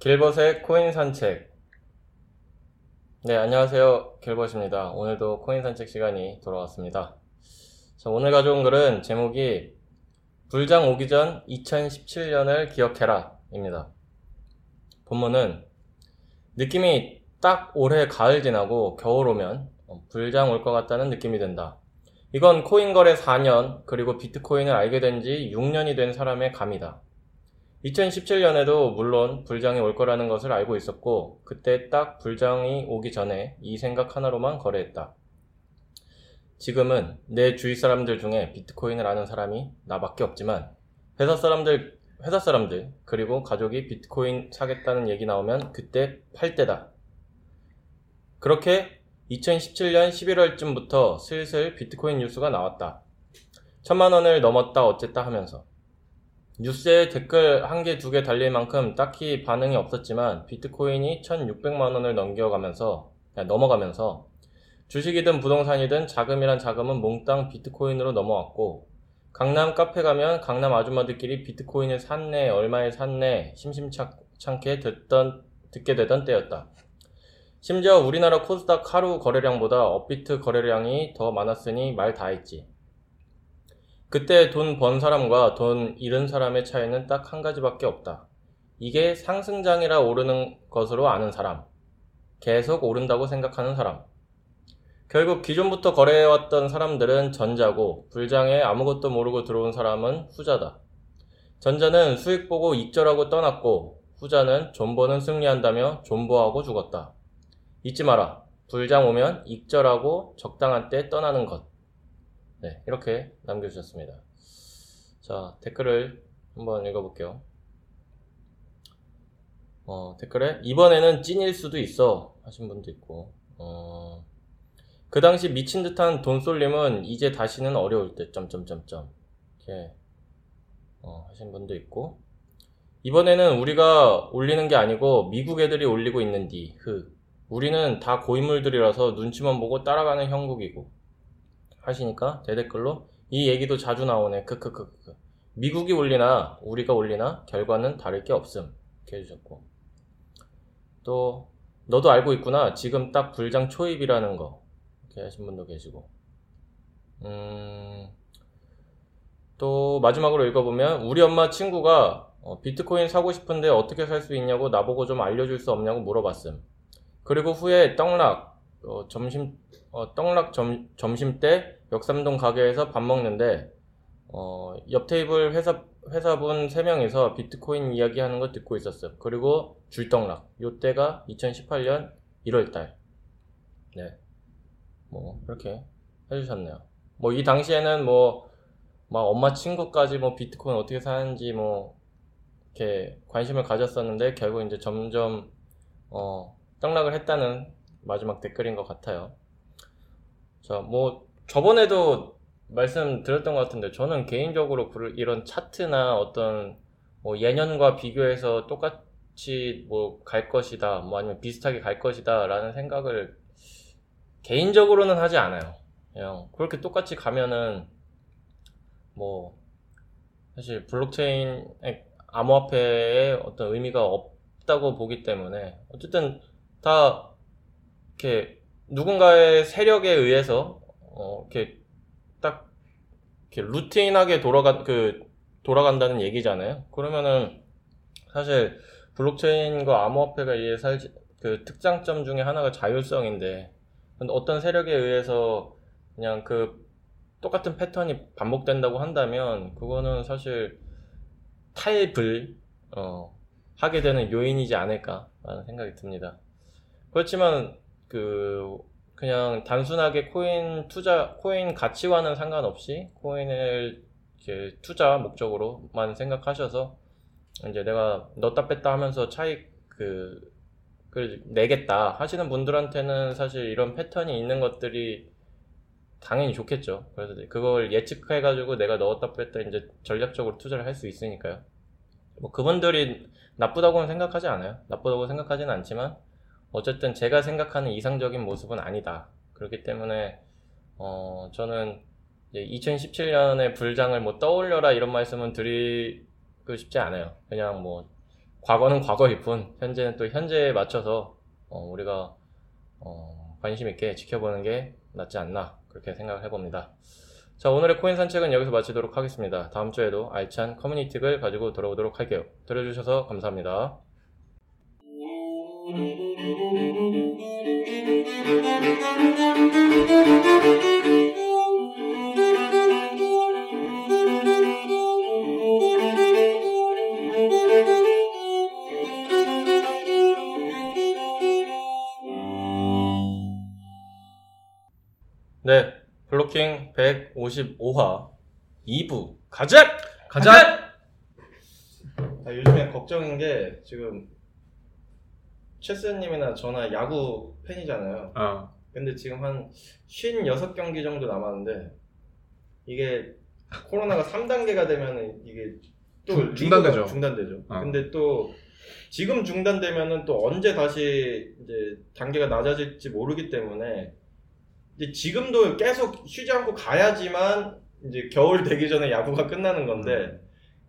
길벗의 코인 산책. 네, 안녕하세요. 길벗입니다. 오늘도 코인 산책 시간이 돌아왔습니다. 자, 오늘 가져온 글은 제목이 불장 오기 전 2017년을 기억해라 입니다. 본문은 느낌이 딱 올해 가을 지나고 겨울 오면 불장 올 것 같다는 느낌이 든다. 이건 코인 거래 4년 그리고 비트코인을 알게 된 지 6년이 된 사람의 감이다. 2017년에도 물론 불장이 올 거라는 것을 알고 있었고 그때 딱 불장이 오기 전에 이 생각 하나로만 거래했다. 지금은 내 주위 사람들 중에 비트코인을 아는 사람이 나밖에 없지만 회사 사람들 회사 사람들 그리고 가족이 비트코인 사겠다는 얘기 나오면 그때 팔 때다. 그렇게 2017년 11월쯤부터 슬슬 비트코인 뉴스가 나왔다. 천만 원을 넘었다 어쨌다 하면서 뉴스에 댓글 한 개, 두 개 달릴 만큼 딱히 반응이 없었지만 비트코인이 1600만 원을 넘겨가면서, 넘어가면서 주식이든 부동산이든 자금이란 자금은 몽땅 비트코인으로 넘어왔고 강남 카페 가면 강남 아줌마들끼리 비트코인을 샀네, 얼마에 샀네, 심심찮게 듣던, 듣게 되던 때였다. 심지어 우리나라 코스닥 하루 거래량보다 업비트 거래량이 더 많았으니 말 다 했지. 그때 돈 번 사람과 돈 잃은 사람의 차이는 딱 한 가지밖에 없다. 이게 상승장이라 오르는 것으로 아는 사람. 계속 오른다고 생각하는 사람. 결국 기존부터 거래해왔던 사람들은 전자고 불장에 아무것도 모르고 들어온 사람은 후자다. 전자는 수익 보고 익절하고 떠났고 후자는 존버는 승리한다며 존버하고 죽었다. 잊지 마라. 불장 오면 익절하고 적당한 때 떠나는 것. 네, 이렇게 남겨주셨습니다. 자, 댓글을 한번 읽어볼게요. 어, 댓글에 이번에는 찐일 수도 있어 하신 분도 있고 어, 그 당시 미친 듯한 돈 쏠림은 이제 다시는 어려울 때 점점점점 이렇게 어, 하신 분도 있고 이번에는 우리가 올리는 게 아니고 미국 애들이 올리고 있는디 흑 우리는 다 고인물들이라서 눈치만 보고 따라가는 형국이고 하시니까 대댓글로 이 얘기도 자주 나오네. 크크크크. 미국이 올리나 우리가 올리나 결과는 다를 게 없음. 이렇게 해주셨고 또 너도 알고 있구나. 지금 딱 불장 초입이라는 거 이렇게 하신 분도 계시고 음, 또 마지막으로 읽어보면 우리 엄마 친구가 어, 비트코인 사고 싶은데 어떻게 살 수 있냐고 나보고 좀 알려줄 수 없냐고 물어봤음. 그리고 후에 떡락 어, 점심 어, 떡락 점, 점심 때 역삼동 가게에서 밥 먹는데 어, 옆 테이블 회사 회사분 3명이서 비트코인 이야기하는 거 듣고 있었어요. 그리고 줄떡락. 요때가 2018년 1월 달. 네. 뭐 그렇게 해 주셨네요. 뭐 이 당시에는 뭐 막 엄마 친구까지 뭐 비트코인 어떻게 사는지 뭐 이렇게 관심을 가졌었는데 결국 이제 점점 어 떡락을 했다는 마지막 댓글인 것 같아요. 자, 뭐 저번에도 말씀드렸던 것 같은데 저는 개인적으로 이런 차트나 어떤 뭐 예년과 비교해서 똑같이 뭐 갈 것이다, 뭐 아니면 비슷하게 갈 것이다 라는 생각을 개인적으로는 하지 않아요. 그냥 그렇게 똑같이 가면은 뭐 사실 블록체인 암호화폐에 어떤 의미가 없다고 보기 때문에 어쨌든 다 이렇게 누군가의 세력에 의해서 어, 이렇게 딱 이렇게 루틴하게 돌아가 그 돌아간다는 얘기잖아요. 그러면은 사실 블록체인과 암호화폐가 이해 살그 특장점 중에 하나가 자율성인데 어떤 세력에 의해서 그냥 그 똑같은 패턴이 반복된다고 한다면 그거는 사실 탈불 어, 하게 되는 요인이지 않을까라는 생각이 듭니다. 그렇지만 그 그냥 단순하게 코인 투자 코인 가치와는 상관없이 코인을 이렇게 투자 목적으로만 생각하셔서 이제 내가 넣다 뺐다 하면서 차익 그, 그 내겠다 하시는 분들한테는 사실 이런 패턴이 있는 것들이 당연히 좋겠죠. 그래서 그걸 예측해가지고 내가 넣었다 뺐다 이제 전략적으로 투자를 할 수 있으니까요. 뭐 그분들이 나쁘다고는 생각하지 않아요. 나쁘다고 생각하지는 않지만 어쨌든 제가 생각하는 이상적인 모습은 아니다. 그렇기 때문에 어, 저는 2017년의 불장을 뭐 떠올려라 이런 말씀은 드리고 싶지 않아요. 그냥 뭐 과거는 과거일 뿐 현재는 또 현재에 맞춰서 어, 우리가 어, 관심 있게 지켜보는 게 낫지 않나 그렇게 생각을 해봅니다. 자 오늘의 코인 산책은 여기서 마치도록 하겠습니다. 다음 주에도 알찬 커뮤니티를 가지고 돌아오도록 할게요. 들어주셔서 감사합니다. 네, 블로킹 155화 2부 가자! 가자! 아, 요즘에 걱정인 게 지금 체스님이나 저나 야구 팬이잖아요. 어. 근데 지금 한 56경기 정도 남았는데 이게 코로나가 3단계가 되면은 이게 또 중-. 리그가 중단되죠. 어. 근데 또 지금 중단되면은 또 언제 다시 이제 단계가 낮아질지 모르기 때문에 이제 지금도 계속 쉬지 않고 가야지만 이제 겨울 되기 전에 야구가 끝나는 건데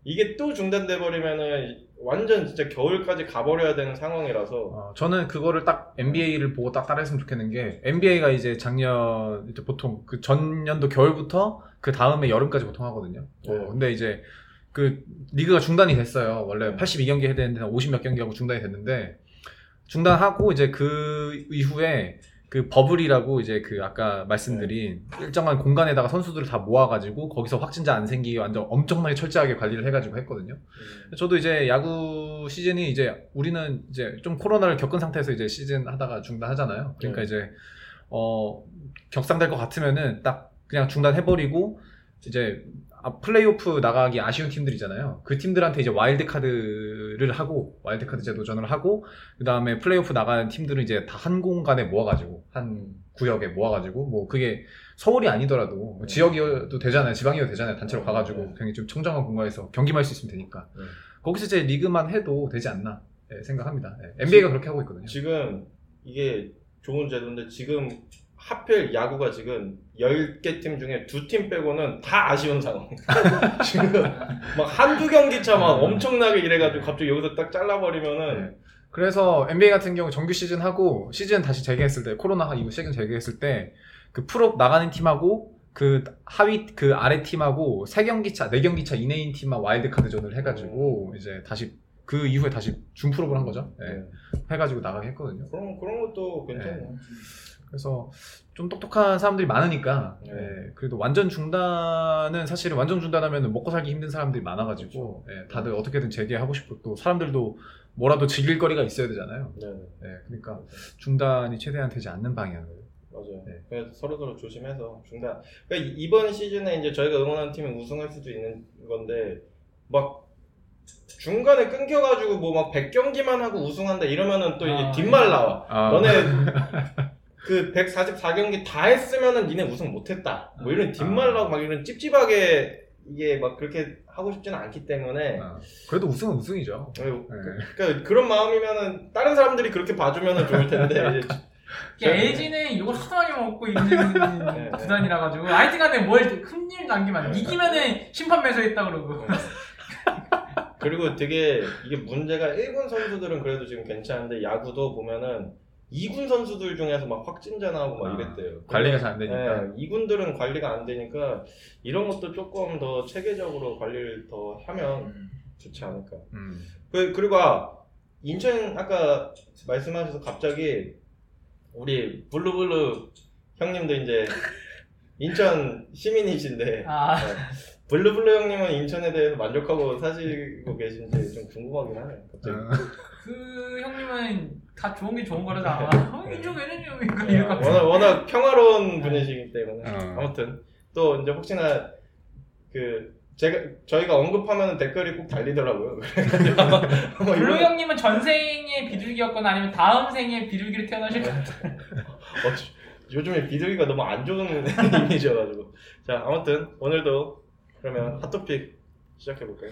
이게 또 중단돼 버리면은 완전 진짜 겨울까지 가버려야 되는 상황이라서 어, 저는 그거를 딱 NBA를 보고 딱 따라했으면 좋겠는 게 NBA가 이제 작년 이제 보통 그 전년도 겨울부터 그 다음에 여름까지 보통 하거든요. 어, 네. 근데 이제 그 리그가 중단이 됐어요. 원래 네. 82경기 해야 되는데 50몇 경기 하고 중단이 됐는데 중단하고 이제 그 이후에 그 버블이라고 이제 그 아까 말씀드린 일정한 공간에다가 선수들을 다 모아가지고 거기서 확진자 안 생기게 완전 엄청나게 철저하게 관리를 해가지고 했거든요. 음, 저도 이제 야구 시즌이 이제 우리는 이제 좀 코로나를 겪은 상태에서 이제 시즌 하다가 중단하잖아요. 그러니까 네. 이제 어 격상될 것 같으면은 딱 그냥 중단해버리고 이제 아, 플레이오프 나가기 아쉬운 팀들이잖아요. 그 팀들한테 이제 와일드 카드를 하고 와일드 카드 제 도전을 하고 그 다음에 플레이오프 나가는 팀들은 이제 다 한 공간에 모아가지고 한 구역에 모아가지고 뭐 그게 서울이 아니더라도 뭐 네. 지역이어도 되잖아요. 지방이어도 되잖아요. 단체로 네. 가가지고 네. 그냥 좀 청정한 공간에서 경기만 할 수 있으면 되니까. 네. 거기서 이제 리그만 해도 되지 않나 예, 생각합니다. 예, NBA가 그렇게 하고 있거든요. 지금 이게 좋은 제도인데 지금 하필 야구가 지금 10개 팀 중에 두 팀 빼고는 다 아쉬운 상황. 지금 막 한두 경기 차 막 엄청나게 이래가지고 갑자기 여기서 딱 잘라버리면은 네. 그래서 NBA 같은 경우 정규 시즌 하고 시즌 다시 재개했을 때 코로나 이후 시즌 재개했을 때 그 플옵 나가는 팀하고 그 하위 그 아래 팀하고 세 경기 차, 네 경기 차 이내인 팀만 와일드 카드전을 해가지고 이제 다시 그 이후에 다시 준플옵을 한 거죠. 예, 네. 해가지고 나가게 했거든요. 그런 그런 것도 괜찮아요. 그래서 좀 똑똑한 사람들이 많으니까 네. 예, 그래도 완전 중단은 사실은 완전 중단하면 먹고 살기 힘든 사람들이 많아가지고 예, 다들 어떻게든 재개하고 싶고 또 사람들도 뭐라도 즐길 거리가 있어야 되잖아요. 네, 예, 그러니까 중단이 최대한 되지 않는 방향을 맞아요. 네. 그래서 서로 서로 조심해서 중단. 그러니까 이- 이번 시즌에 이제 저희가 응원하는 팀이 우승할 수도 있는 건데 막 중간에 끊겨가지고 뭐 막 100경기만 하고 우승한다 이러면은 또 이제 아, 뒷말 나와. 아, 너네 그 144경기 다 했으면은 니네 우승 못했다. 뭐 이런 뒷말 나고 막 이런 찝찝하게 이게 막 그렇게 하고 싶지는 않기 때문에 아, 그래도 우승은 우승이죠. 어, 네. 그러니까 그런 마음이면은 다른 사람들이 그렇게 봐주면은 좋을 텐데 이제 그러니까 LG는 이걸 하도 많이 먹고 있는 네. 구단이라 가지고 하여튼간에 뭘 큰일 남기면 안 돼. 이기면은 심판 매서했다 그러고 그리고 되게 이게 문제가 1군 선수들은 그래도 지금 괜찮은데 야구도 보면은 2군 선수들 중에서 막 확진자 나오고 막 아, 이랬대요. 관리가 잘 안 되니까. 네, 2군들은 관리가 안 되니까 이런 것도 조금 더 체계적으로 관리를 더 하면 좋지 않을까. 음. 그, 그리고 아, 인천 아까 말씀하셔서 갑자기 우리 블루블루 형님도 이제 인천 시민이신데 아 네. 블루블루 형님은 인천에 대해서 만족하고 사시고 계신지 좀 궁금하긴 하네요. 갑자기. 어, 그 형님은 다 좋은 게 좋은 거라잖아. 어, 인정 왜냐면 이거 네, 이거 워낙, 워낙 평화로운 분이시기 때문에 어. 아무튼 또 이제 혹시나 그 제가 저희가 언급하면 댓글이 꼭 달리더라고요. 아마- 아마 블루 형님은 전생에 비둘기였거나 아니면 다음 생에 비둘기로 태어나실 것 같아. 어, 요즘에 비둘기가 너무 안 좋은 이미지여가지고 자 아무튼 오늘도 그러면 핫토픽 시작해 볼까요?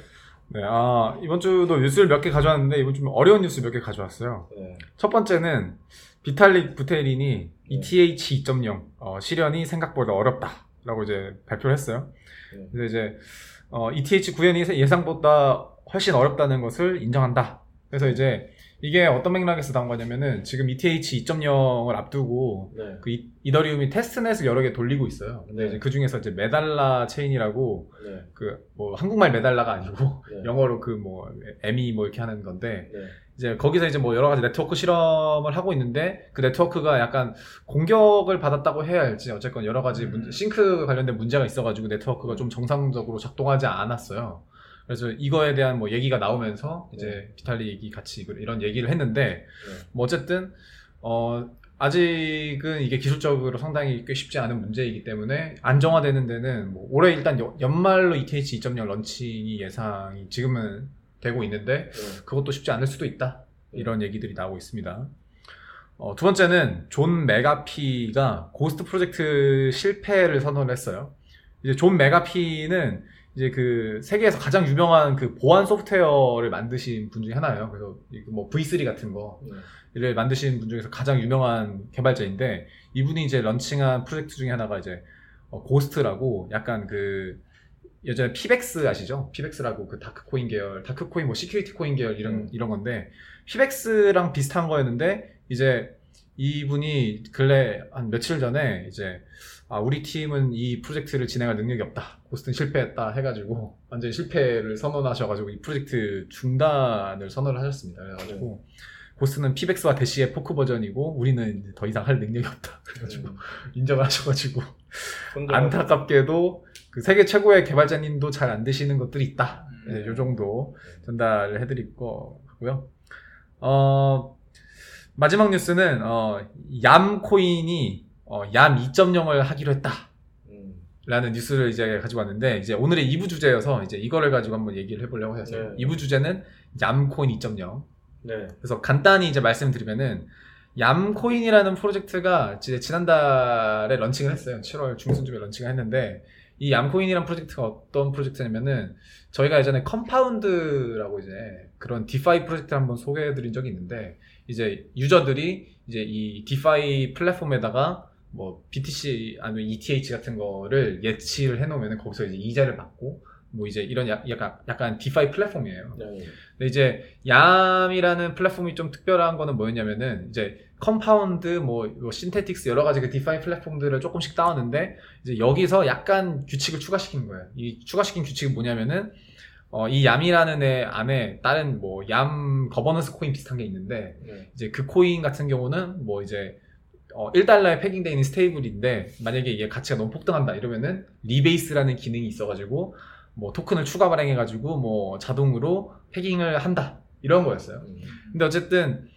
네, 아, 이번 주도 뉴스를 몇 개 가져왔는데, 이번 주 좀 어려운 뉴스 몇 개 가져왔어요. 네. 첫 번째는, 비탈릭 부테린이 네. ETH 2.0, 어, 실현이 생각보다 어렵다. 라고 이제 발표를 했어요. 네. 그래서 이제, 어, ETH 구현이 예상보다 훨씬 어렵다는 것을 인정한다. 그래서 이제, 이게 어떤 맥락에서 나온 거냐면은, 지금 ETH 2.0을 앞두고, 네. 그 이, 이더리움이 테스트넷을 여러 개 돌리고 있어요. 근데 네. 이제 그 중에서 이제 메달라 체인이라고, 네. 그, 뭐, 한국말 메달라가 아니고, 네. 영어로 그 뭐, 에미 뭐 이렇게 하는 건데, 네. 이제 거기서 이제 뭐 여러 가지 네트워크 실험을 하고 있는데, 그 네트워크가 약간 공격을 받았다고 해야 할지, 어쨌건 여러 가지 음. 문, 싱크 관련된 문제가 있어가지고 네트워크가 좀 정상적으로 작동하지 않았어요. 그래서 이거에 대한 뭐 얘기가 나오면서 이제 비탈리 얘기 같이 이거- 이런 얘기를 했는데, 뭐 어쨌든, 어, 아직은 이게 기술적으로 상당히 꽤 쉽지 않은 문제이기 때문에 안정화되는 데는 뭐 올해 일단 여- 연말로 ETH 2.0 런칭이 예상이 지금은 되고 있는데 네. 그것도 쉽지 않을 수도 있다 이런 얘기들이 나오고 있습니다. 어, 두 번째는 존 맥아피가 고스트 프로젝트 실패를 선언을 했어요. 이제 존 맥아피는 이제 그 세계에서 가장 유명한 그 보안 소프트웨어를 만드신 분 중에 하나예요. 그래서 이 뭐 V3 같은 거 네. 를 만드신 분 중에서 가장 유명한 개발자인데 이분이 이제 런칭한 프로젝트 중에 하나가 이제 어, 고스트라고 약간 그 예전에 피백스 아시죠? 피백스라고 그 다크코인 계열, 다크코인 뭐 security 코인 계열 이런 음. 이런 건데 피백스랑 비슷한 거였는데 이제 이분이 근래 한 며칠 전에 이제 아 우리 팀은 이 프로젝트를 진행할 능력이 없다. 고스트는 실패했다 해가지고 완전 히 실패를 선언하셔가지고 이 프로젝트 중단을 선언을 하셨습니다. 그래가지고 고스트는 피백스와 대시의 포크 버전이고 우리는 더 이상 할 능력이 없다. 그래가지고 인정을 하셔가지고 혼자 안타깝게도 그 세계 최고의 개발자님도 잘 안 되시는 것들이 있다. 음. 네, 요 정도 전달을 해드릴 거고요. 어, 마지막 뉴스는 어, 얌 코인이 어, 얌 2.0을 하기로 했다. 음. 라는 뉴스를 이제 가지고 왔는데 이제 오늘의 2부 주제여서 이제 이거를 가지고 한번 얘기를 해보려고 해서 네. 2부 주제는 얌코인 2.0 네. 그래서 간단히 이제 말씀드리면은 얌코인이라는 프로젝트가 이제 지난달에 런칭을 했어요. 7월 중순쯤에 런칭을 했는데 이 얌코인이라는 프로젝트가 어떤 프로젝트냐면은 저희가 예전에 컴파운드라고 이제 그런 DeFi 프로젝트를 한번 소개해드린 적이 있는데 이제 유저들이 이제 이 DeFi 플랫폼에다가 뭐 BTC 아니면 ETH 같은 거를 예치를 해놓으면 거기서 이제 이자를 받고 뭐 이제 이런 약- 약간 약간 DeFi 플랫폼이에요. 네. 근데 이제 얌이라는 플랫폼이 좀 특별한 거는 뭐였냐면은 이제 컴파운드 뭐, 뭐 신테틱스 여러 가지 그 DeFi 플랫폼들을 조금씩 따왔는데 이제 여기서 약간 규칙을 추가시킨 거예요. 이 추가시킨 규칙이 뭐냐면은 어, 이 얌이라는 애 안에 다른 뭐 얌 거버넌스 코인 비슷한 게 있는데 네. 이제 그 코인 같은 경우는 뭐 이제 어, 1달러에 pegging되어 있는 stable인데 만약에 이게 가치가 너무 폭등한다 이러면은 rebase라는 기능이 있어가지고 뭐 토큰을 추가 발행해가지고 뭐 자동으로 pegging을 한다 이런 거였어요. 음. 근데 어쨌든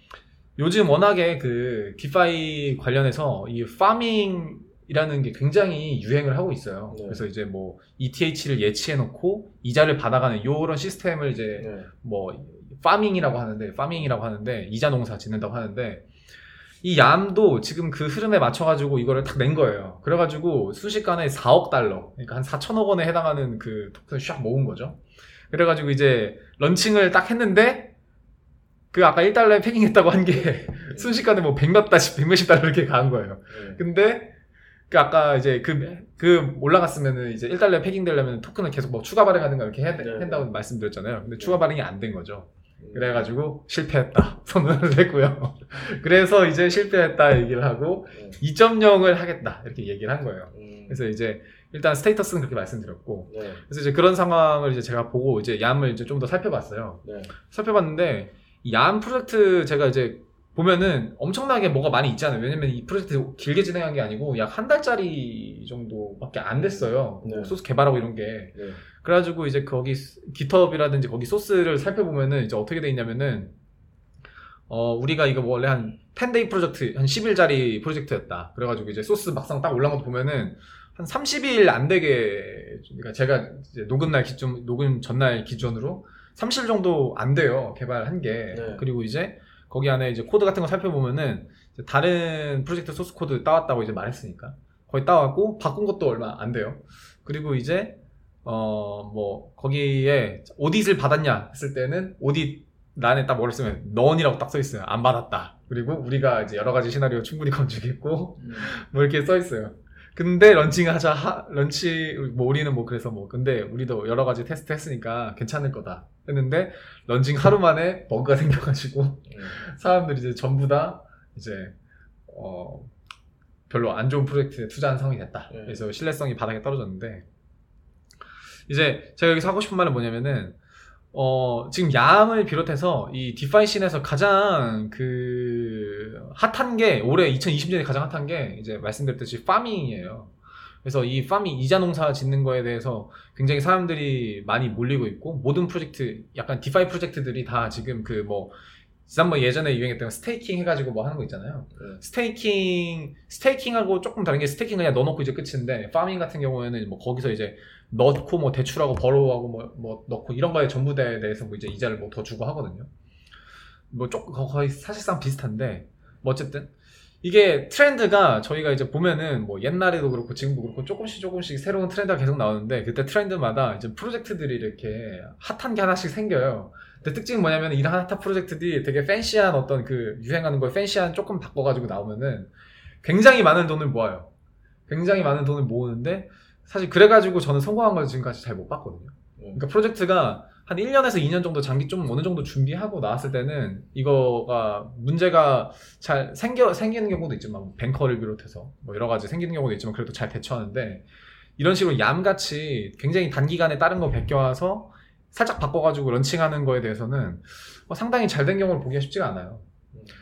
요즘 워낙에 그 DeFi 관련해서 이 farming이라는 게 굉장히 유행을 하고 있어요. 네. 그래서 이제 뭐 ETH를 예치해 놓고 이자를 받아가는 요런 시스템을 이제 네. 뭐 farming이라고 하는데 farming이라고 하는데 이자 농사 짓는다고 하는데 이 얌도 지금 그 흐름에 맞춰가지고 이거를 딱 낸 거예요. 그래가지고 순식간에 4억 달러, 그러니까 한 4천억 원에 해당하는 그 토큰을 샥 모은 거죠. 그래가지고 이제 런칭을 딱 했는데 그 아까 1달러에 패킹했다고 한 게 순식간에 뭐 백몇 달씩 백몇십 달러 이렇게 간 거예요. 네. 근데 그 아까 이제 그, 그 올라갔으면은 이제 1달러에 패킹 되려면 토큰을 계속 뭐 추가 발행하든가 이렇게 해야 돼- 네. 한다고 말씀드렸잖아요. 근데 네. 추가 발행이 안 된 거죠. 음. 그래가지고 실패했다 선언을 했고요. 그래서 이제 실패했다 얘기를 하고 네. 2.0을 하겠다 이렇게 얘기를 한 거예요. 음. 그래서 이제 일단 status는 그렇게 말씀드렸고 네. 그래서 이제 그런 상황을 이제 제가 보고 이제 얌을 이제 좀 더 살펴봤어요. 네. 살펴봤는데 이 얌 프로젝트 제가 이제 보면은 엄청나게 뭐가 많이 있잖아요. 왜냐면 이 프로젝트 길게 진행한 게 아니고 약 한 달짜리 정도밖에 안 됐어요. 뭐 네. 소스 개발하고 이런 게. 네. 그래가지고 이제 거기 깃허브라든지 거기 소스를 살펴보면은 이제 어떻게 돼 있냐면은 어 우리가 이거 원래 한 10 day 프로젝트 한 10일짜리 프로젝트였다. 그래가지고 이제 소스 막상 딱 올라온 거 보면은 한 30일 안 되게 그러니까 제가 이제 녹음 날 기준 녹음 전날 기준으로 30일 정도 안 돼요 개발한 게 네. 그리고 이제 거기 안에 이제 코드 같은 거 살펴보면은 다른 프로젝트 소스 코드 따왔다고 이제 말했으니까 거의 따왔고 바꾼 것도 얼마 안 돼요. 그리고 이제 어 뭐 거기에 audit을 받았냐 했을 때는 audit 란에 딱 뭐를 쓰면 none이라고 딱 써 있어요. 안 받았다. 그리고 우리가 이제 여러 가지 시나리오 충분히 검증했고 음. 뭐 이렇게 써 있어요. 근데 런칭하자 하, 런치 뭐 우리는 뭐 그래서 뭐 근데 우리도 여러 가지 테스트 했으니까 괜찮을 거다 했는데 런칭 하루 만에 버그가 생겨가지고 음. 사람들이 이제 전부 다 이제 어 별로 안 좋은 프로젝트에 투자한 상황이 됐다. 네. 그래서 신뢰성이 바닥에 떨어졌는데 이제 제가 여기서 하고 싶은 말은 뭐냐면은 어 지금 얌을 비롯해서 이 DeFi scene에서 가장 그 hot한 게 올해 2020년에 가장 hot한 게 이제 말씀드렸듯이 farming이에요. 그래서 이 farming 이자 농사 짓는 거에 대해서 굉장히 사람들이 많이 몰리고 있고 모든 프로젝트 약간 DeFi 프로젝트들이 다 지금 그 뭐 지난번 예전에 유행했던 staking 해가지고 뭐 하는 거 있잖아요. 네. staking staking하고 조금 다른 게 staking 그냥 넣어놓고 이제 끝인데 farming 같은 경우에는 뭐 거기서 이제 넣고 뭐 대출하고 borrow하고 뭐, 뭐 넣고 이런 거에 전부 다 대해서 뭐 이제 이자를 뭐 더 주고 하거든요. 뭐 조금 거- 거의 사실상 비슷한데 뭐 어쨌든 이게 트렌드가 저희가 이제 보면은 뭐 옛날에도 그렇고 지금도 그렇고 조금씩 조금씩 새로운 트렌드가 계속 나오는데 그때 트렌드마다 이제 프로젝트들이 이렇게 핫한 게 하나씩 생겨요. 근데 특징은 뭐냐면 이런 핫한 프로젝트들이 되게 팬시한 어떤 그 유행하는 걸 팬시한 조금 바꿔가지고 나오면은 굉장히 많은 돈을 모아요. 굉장히 많은 돈을 모으는데 사실 그래가지고 저는 성공한 걸 지금까지 잘 못 봤거든요. 음. 그러니까 프로젝트가 한 1년에서 2년 정도 장기 좀 어느 정도 준비하고 나왔을 때는 이거가 문제가 잘 생겨 생기는 경우도 있지만 뭐 뱅커를 비롯해서 뭐 여러 가지 생기는 경우도 있지만 그래도 잘 대처하는데 이런 식으로 얌같이 굉장히 단기간에 다른 거 베껴와서 살짝 바꿔가지고 런칭하는 거에 대해서는 뭐 상당히 잘 된 경우를 보기가 쉽지가 않아요.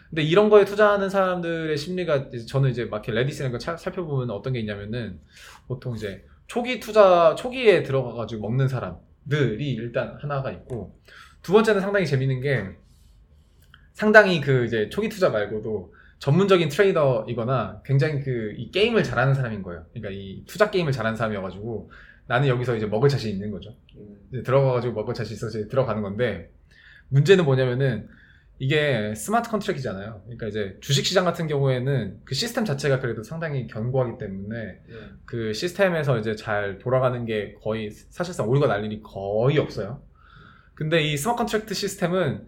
근데 이런 거에 투자하는 사람들의 심리가 저는 이제 막 이렇게 레딧 이런 거 차- 살펴보면 어떤 게 있냐면은 보통 이제 초기 투자 초기에 들어가가지고 먹는 사람 들이 일단 하나가 있고 두 번째는 상당히 재밌는 게 상당히 그 이제 초기 투자 말고도 전문적인 트레이더이거나 굉장히 그 이 게임을 잘하는 사람인 거예요. 그러니까 이 투자 게임을 잘하는 사람이어가지고 나는 여기서 이제 먹을 자신 있는 거죠. 음. 이제 들어가가지고 먹을 자신 있어서 이제 들어가는 건데 문제는 뭐냐면은 이게 smart contract이잖아요. 그러니까 이제 주식시장 같은 경우에는 그 시스템 자체가 그래도 상당히 견고하기 때문에 음. 그 시스템에서 이제 잘 돌아가는 게 거의 사실상 오류가 날 일이 거의 없어요. 근데 이 smart contract 시스템은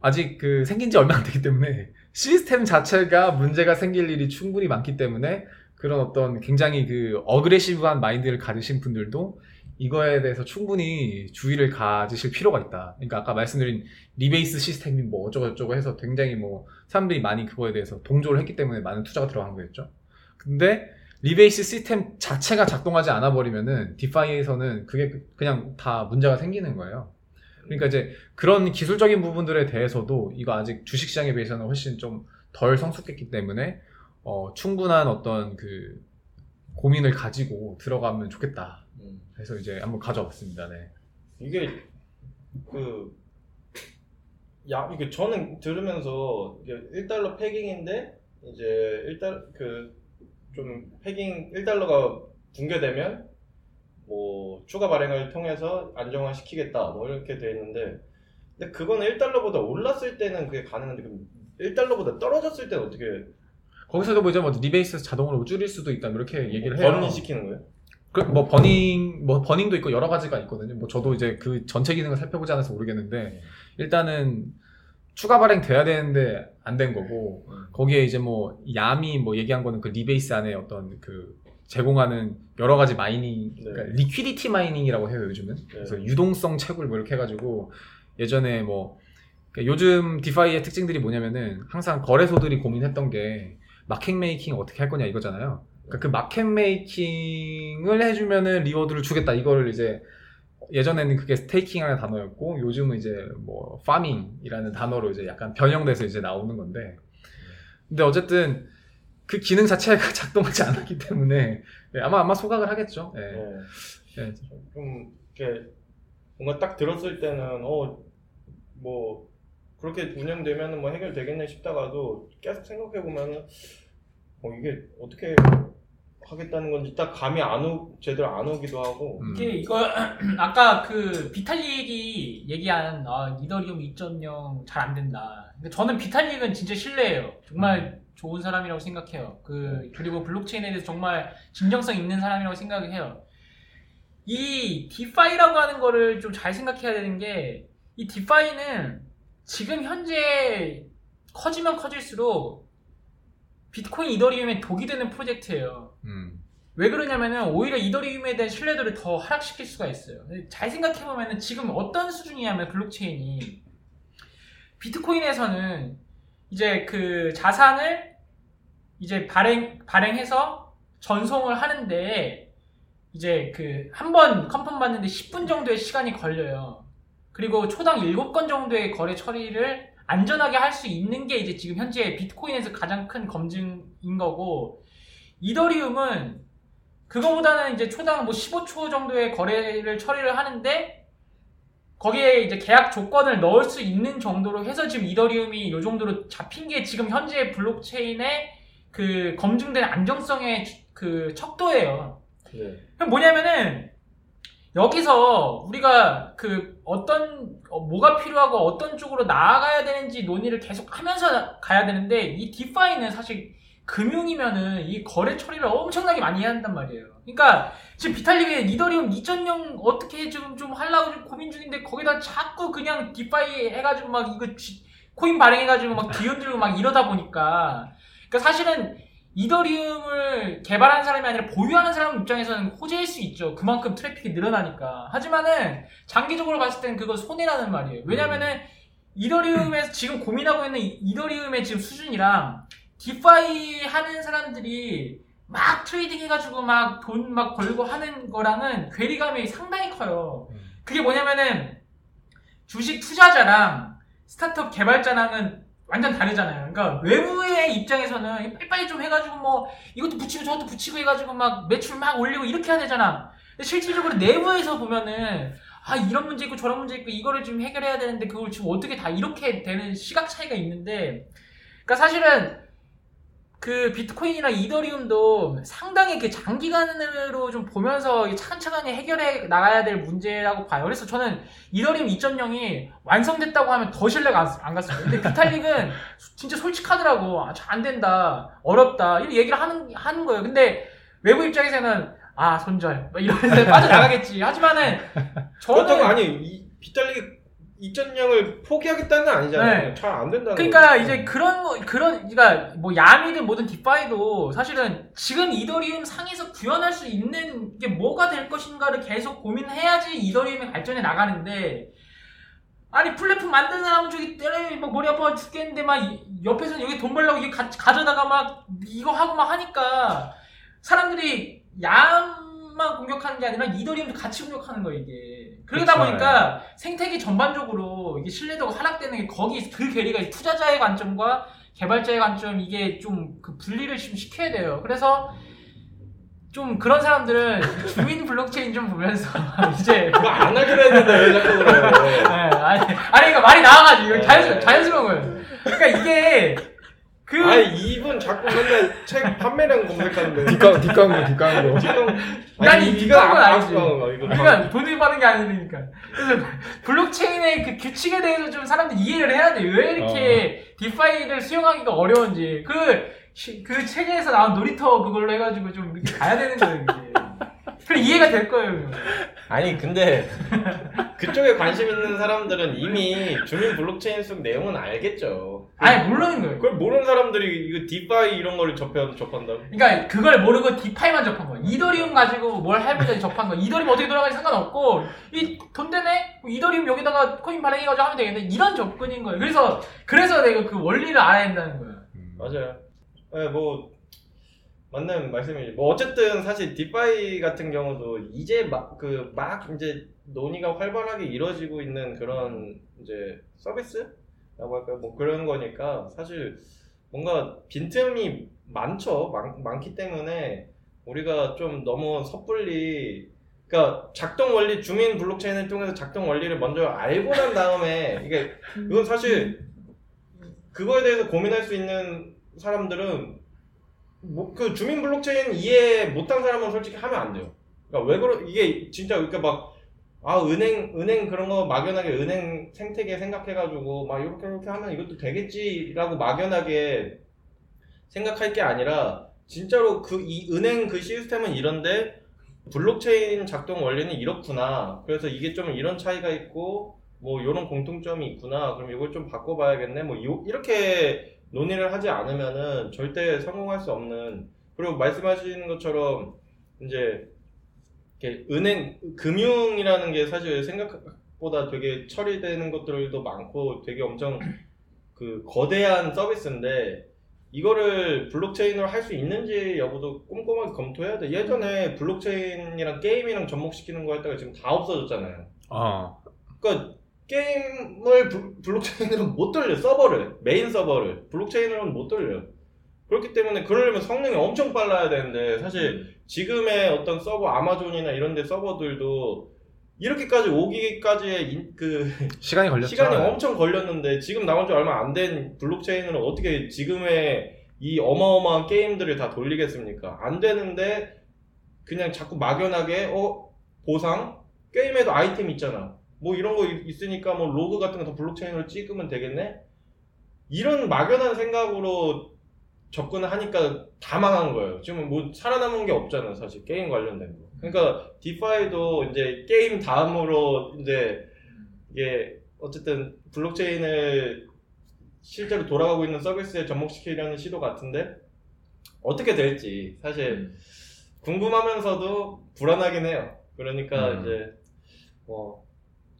아직 그 생긴 지 얼마 안 되기 때문에 시스템 자체가 문제가 생길 일이 충분히 많기 때문에 그런 어떤 굉장히 그 aggressive한 마인드를 가지신 분들도 이거에 대해서 충분히 주의를 가지실 필요가 있다. 그러니까 아까 말씀드린 rebase 시스템이 뭐 어쩌고저쩌고 해서 굉장히 뭐 사람들이 많이 그거에 대해서 동조를 했기 때문에 많은 투자가 들어간 거였죠. 근데 rebase 시스템 자체가 작동하지 않아 버리면은 DeFi에서는 그게 그- 그냥 다 문제가 생기는 거예요. 그러니까 이제 그런 기술적인 부분들에 대해서도 이거 아직 주식시장에 비해서는 훨씬 좀 덜 성숙했기 때문에 어, 충분한 어떤 그 고민을 가지고 들어가면 좋겠다. 음. 그래서 이제 한번 가져왔습니다. 네. 이게 그 야, 이게 저는 들으면서 이게 1달러 패깅인데 이제 1달 그좀 패깅 1달러가 붕괴되면 뭐 추가 발행을 통해서 안정화 시키겠다 뭐 이렇게 돼 있는데 근데 그거는 1달러보다 올랐을 때는 그게 가능한데 그럼 1달러보다 떨어졌을 때는 어떻게 거기서도 뭐 이제 뭐 rebase 자동으로 줄일 수도 있다 뭐 이렇게 얘기를 해요. burning 시키는 거예요? 그, 뭐 burning 뭐 burning도 있고 여러 가지가 있거든요. 뭐 저도 이제 그 전체 기능을 살펴보지 않아서 모르겠는데 일단은 추가 발행 돼야 되는데 안 된 거고 거기에 이제 뭐 얌이 뭐 얘기한 거는 그 rebase 안에 어떤 그 제공하는 여러 가지 mining 그러니까 네. liquidity mining이라고 해요 요즘은 그래서 유동성 채굴 뭐 이렇게 해가지고 예전에 뭐 그러니까 요즘 DeFi의 특징들이 뭐냐면은 항상 거래소들이 고민했던 게 market making 어떻게 할 거냐 이거잖아요. 그러니까 그 market making을 해주면은 reward를 주겠다 이거를 이제 예전에는 그게 staking이라는 단어였고 요즘은 이제 뭐 farming이라는 단어로 이제 약간 변형돼서 이제 나오는 건데 근데 어쨌든 그 기능 자체가 작동하지 않았기 때문에 네, 아마 아마 소각을 하겠죠. 예. 네. 네. 좀 이렇게 뭔가 딱 들었을 때는 어뭐 그렇게 운영되면은 뭐 해결되겠네 싶다가도 계속 생각해 보면은 어 이게 어떻게 하겠다는 건지 딱 감이 안 오, 제대로 안 오기도 하고 음. 이게 이거 아까 그 비탈릭이 얘기한 아, 이더리움 2.0 잘 안 된다. 근데 저는 비탈릭은 진짜 신뢰해요. 정말 좋은 사람이라고 생각해요. 그 그리고 블록체인에 대해서 정말 진정성 있는 사람이라고 생각을 해요. 이 DeFi라고 하는 거를 좀 잘 생각해야 되는 게 이 DeFi는 지금 현재 커지면 커질수록 비트코인 이더리움의 독이 되는 프로젝트예요. 음. 왜 그러냐면은 오히려 이더리움에 대한 신뢰도를 더 하락시킬 수가 있어요. 잘 생각해 보면은 지금 어떤 수준이냐면 블록체인이 비트코인에서는 이제 그 자산을 이제 발행 발행해서 전송을 하는데 이제 그 한 번 컨펌 받는데 10분 정도의 시간이 걸려요. 그리고 초당 7건 정도의 거래 처리를 안전하게 할 수 있는 게 이제 지금 현재 비트코인에서 가장 큰 검증인 거고 이더리움은 그거보다는 이제 초당 뭐 15초 정도의 거래를 처리를 하는데 거기에 이제 계약 조건을 넣을 수 있는 정도로 해서 지금 이더리움이 이 정도로 잡힌 게 지금 현재 블록체인의 그 검증된 안정성의 그 척도예요. 네. 그럼 뭐냐면은 여기서 우리가 그 어떤 어, 뭐가 필요하고 어떤 쪽으로 나아가야 되는지 논의를 계속 하면서 가야 되는데 이 디파이는 사실 금융이면은 이 거래 처리를 엄청나게 많이 해야 한단 말이에요. 그러니까 지금 비탈릭이 이더리움 2.0 어떻게 지금 좀 하려고 좀 고민 중인데 거기다 자꾸 그냥 디파이 해가지고 막 이거 지- 코인 발행해가지고 막 뒤흔들고 막 이러다 보니까 그러니까 사실은 이더리움을 개발한 사람이 아니라 보유하는 사람 입장에서는 호재일 수 있죠. 그만큼 트래픽이 늘어나니까. 하지만은 장기적으로 봤을 때는 그거 손해라는 말이에요. 왜냐면은 이더리움에서 지금 고민하고 있는 이- 이더리움의 지금 수준이랑 DeFi 하는 사람들이 막 trading 해가지고 막 돈막 벌고 하는 거랑은 괴리감이 상당히 커요. 그게 뭐냐면은 주식 투자자랑 스타트업 개발자랑은 완전 다르잖아요. 그러니까 외부의 입장에서는 빨리빨리 좀 해가지고 뭐 이것도 붙이고 저것도 붙이고 해가지고 막 매출 막 올리고 이렇게 해야 되잖아. 근데 실질적으로 내부에서 보면은 아 이런 문제 있고 저런 문제 있고 이거를 좀 해결해야 되는데 그걸 지금 어떻게 다 이렇게 되는 시각 차이가 있는데 그러니까 사실은 그 비트코인이나 이더리움도 상당히 그 장기간으로 좀 보면서 차근차근히 해결해 나가야 될 문제라고 봐요. 그래서 저는 이더리움 2.0이 완성됐다고 하면 더 신뢰가 안, 안 갔어요. 근데 비탈릭은 진짜 솔직하더라고. 아, 잘안 된다. 어렵다. 이런 얘기를 하는, 하는 거예요. 근데 외부 입장에서는 아, 손절. 막 이러면서 빠져나가겠지. 하지만은 저는 그렇다고 아니 이 빗달리기 2.0을 포기하겠다는 건 아니잖아요. 네. 잘 안 된다는 그러니까 거죠. 이제 그런 거- 그런 그러니까 뭐 야미든 뭐든 디파이도 사실은 지금 이더리움 상에서 구현할 수 있는 게 뭐가 될 것인가를 계속 고민해야지 이더리움이 발전해 나가는데 아니 플랫폼 만드는 사람은 저기 때려 막 머리 아파 죽겠는데 막 이- 옆에서는 여기 돈 벌려고 이게 가, 가져다가 막 이거 하고 막 하니까 사람들이 야만 공격하는 게 아니라 이더리움도 같이 공격하는 거예요 이게 그러다 그렇죠. 보니까 생태계 전반적으로 이게 신뢰도가 하락되는 게 거기 그 괴리가 투자자의 관점과 개발자의 관점 이게 좀 그 분리를 좀 시켜야 돼요. 그래서 좀 그런 사람들은 주민 블록체인 좀 보면서 이제 그거 안 하기로 했는데 왜 자꾸 그래? 네, 아니 아니 그러니까 말이 나와가지고 네. 자연스 자연스러운 거예요. 그러니까 이게 그 아니 이분 자꾸 맨날 책 판매량 검색하는데 뒷광 뒷광고 뒷광고. 지금 난이 뒷광고는 알지. 이거 그러니까 돈을 받는 게 아니니까. 그래서 블록체인의 그 규칙에 대해서 좀 사람들이 이해를 해야 돼. 왜 이렇게 DeFi를 수용하기가 어려운지. 그, 시- 그 책에서 나온 놀이터 그걸로 해가지고 좀 이렇게 가야 되는 거예요, 이게. 그래, 이해가 될 거예요. 아니 근데 그쪽에 관심 있는 사람들은 이미 주민 블록체인 속 내용은 알겠죠. 아니, 모르는 거예요. 그걸 모르는 사람들이 이거 DeFi 이런 거를 접해 접한다고? 그러니까 그걸 모르고 DeFi만 접한 거야. 이더리움 가지고 뭘 해보자 접한 거야. 이더리움 어떻게 돌아가는지 상관없고 이 돈 되네? 뭐 이더리움 여기다가 코인 발행해가지고 하면 되겠네. 이런 접근인 거예요. 그래서 그래서 내가 그 원리를 알아야 된다는 거야. 맞아요. 네, 뭐 맞는 말씀이죠. 뭐 어쨌든 사실 디파이 같은 경우도 이제 막 그 막 이제 논의가 활발하게 이루어지고 있는 그런 이제 서비스라고 할까요? 뭐 그런 거니까 사실 뭔가 빈틈이 많죠. 많, 많기 때문에 우리가 좀 너무 섣불리 그러니까 작동 원리 주민 블록체인을 통해서 작동 원리를 먼저 알고 난 다음에 이게 이건 사실 그거에 대해서 고민할 수 있는 사람들은 뭐, 그 주민 블록체인 이해 못한 사람은 솔직히 하면 안 돼요. 그러니까 왜 그러 이게 진짜 그러니까 막 아 은행 은행 그런 거 막연하게 은행 생태계 생각해가지고 막 이렇게 이렇게 하면 이것도 되겠지라고 막연하게 생각할 게 아니라 진짜로 그 이 은행 그 시스템은 이런데 블록체인 작동 원리는 이렇구나. 그래서 이게 좀 이런 차이가 있고 뭐 이런 공통점이 있구나. 그럼 이걸 좀 바꿔봐야겠네. 뭐 요- 이렇게 논의를 하지 않으면은 절대 성공할 수 없는. 그리고 말씀하시는 것처럼 이제 이렇게 은행 금융이라는 게 사실 생각보다 되게 처리되는 것들도 많고 되게 엄청 그 거대한 서비스인데 이거를 블록체인으로 할 수 있는지 여부도 꼼꼼하게 검토해야 돼. 예전에 블록체인이랑 게임이랑 접목시키는 거 했다가 지금 다 없어졌잖아요. 어. 그러니까 게임을 블- 블록체인으로 못 돌려 서버를 메인 서버를 블록체인으로는 못 돌려. 그렇기 때문에 그러려면 성능이 엄청 빨라야 되는데 사실 지금의 어떤 서버 아마존이나 이런데 서버들도 이렇게까지 오기까지의 인- 그 시간이 걸렸죠. 시간이 엄청 걸렸는데 지금 나온 지 얼마 안 된 블록체인으로 어떻게 지금의 이 어마어마한 게임들을 다 돌리겠습니까? 안 되는데 그냥 자꾸 막연하게 어 보상 게임에도 아이템 있잖아. 뭐 이런 거 있- 있으니까 뭐 로그 같은 거 다 블록체인으로 찍으면 되겠네. 이런 막연한 생각으로 접근을 하니까 다 망한 거예요. 지금 뭐 살아남은 게 없잖아, 사실 게임 관련된 거. 그러니까 디파이도 이제 게임 다음으로 이제 이게 어쨌든 블록체인을 실제로 돌아가고 있는 서비스에 접목시키려는 시도 같은데 어떻게 될지 사실 궁금하면서도 불안하긴 해요. 그러니까 음. 이제 뭐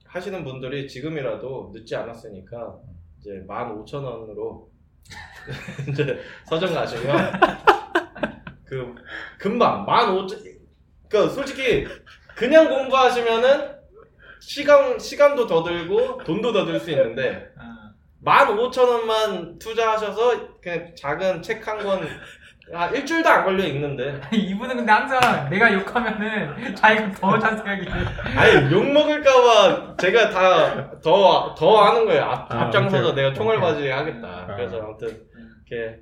하시는 분들이 지금이라도 늦지 않았으니까 이제 15,000원으로 이제 서점 가시면 그 금방 15,000그 솔직히 그냥 공부하시면은 시간 시간도 더 들고 돈도 더 들 수 있는데 어. 15,000원만 투자하셔서 그냥 작은 책 한 권 아, 일주일도 안 걸려 읽는데 이분은 근데 항상 내가 욕하면은 자기가 더 자세하게 아니 욕 먹을까봐 제가 다 더더 하는 거예요 앞, 아, 앞장서서 오케이. 내가 총알받이 오케이. 하겠다 아. 그래서 아무튼 이렇게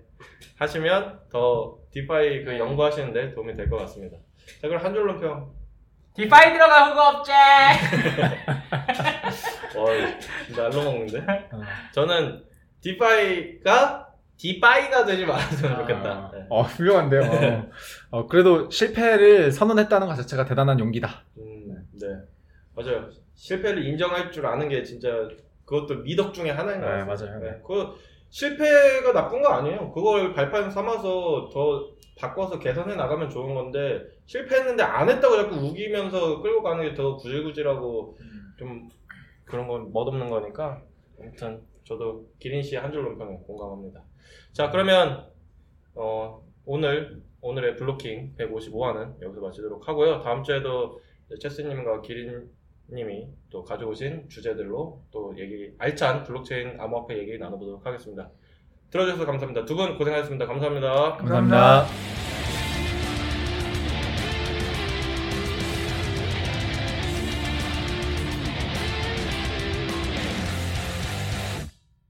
하시면 더 DeFi 그 연구하시는데 도움이 될 것 같습니다 자 그럼 한 줄로 평 DeFi 들어가 후보 업체 어이 날로 먹는데 어. 저는 DeFi가 DeFi가 되지 말았으면 좋겠다 아, 네. 어, 훌륭한데요. 어. 어, 그래도 실패를 선언했다는 것 자체가 대단한 용기다. 음, 네 맞아요 실패를 인정할 줄 아는 게 진짜 그것도 미덕 중에 하나인 것 네, 같아요 맞아요. 네, 그 실패가 나쁜 거 아니에요. 그걸 발판 삼아서 더 바꿔서 개선해 나가면 좋은 건데 실패했는데 안 했다고 자꾸 우기면서 끌고 가는 게 더 구질구질하고 좀 그런 건 멋없는 거니까 아무튼 저도 기린 씨의 한줄 논평에 공감합니다. 자 그러면 어, 오늘 오늘의 블로킹 155화는 여기서 마치도록 하고요. 다음 주에도 체스님과 기린님이 또 가져오신 주제들로 또 얘기 알찬 블록체인 암호화폐 얘기 나눠보도록 하겠습니다. 들어주셔서 감사합니다. 두 분 고생하셨습니다. 감사합니다. 감사합니다.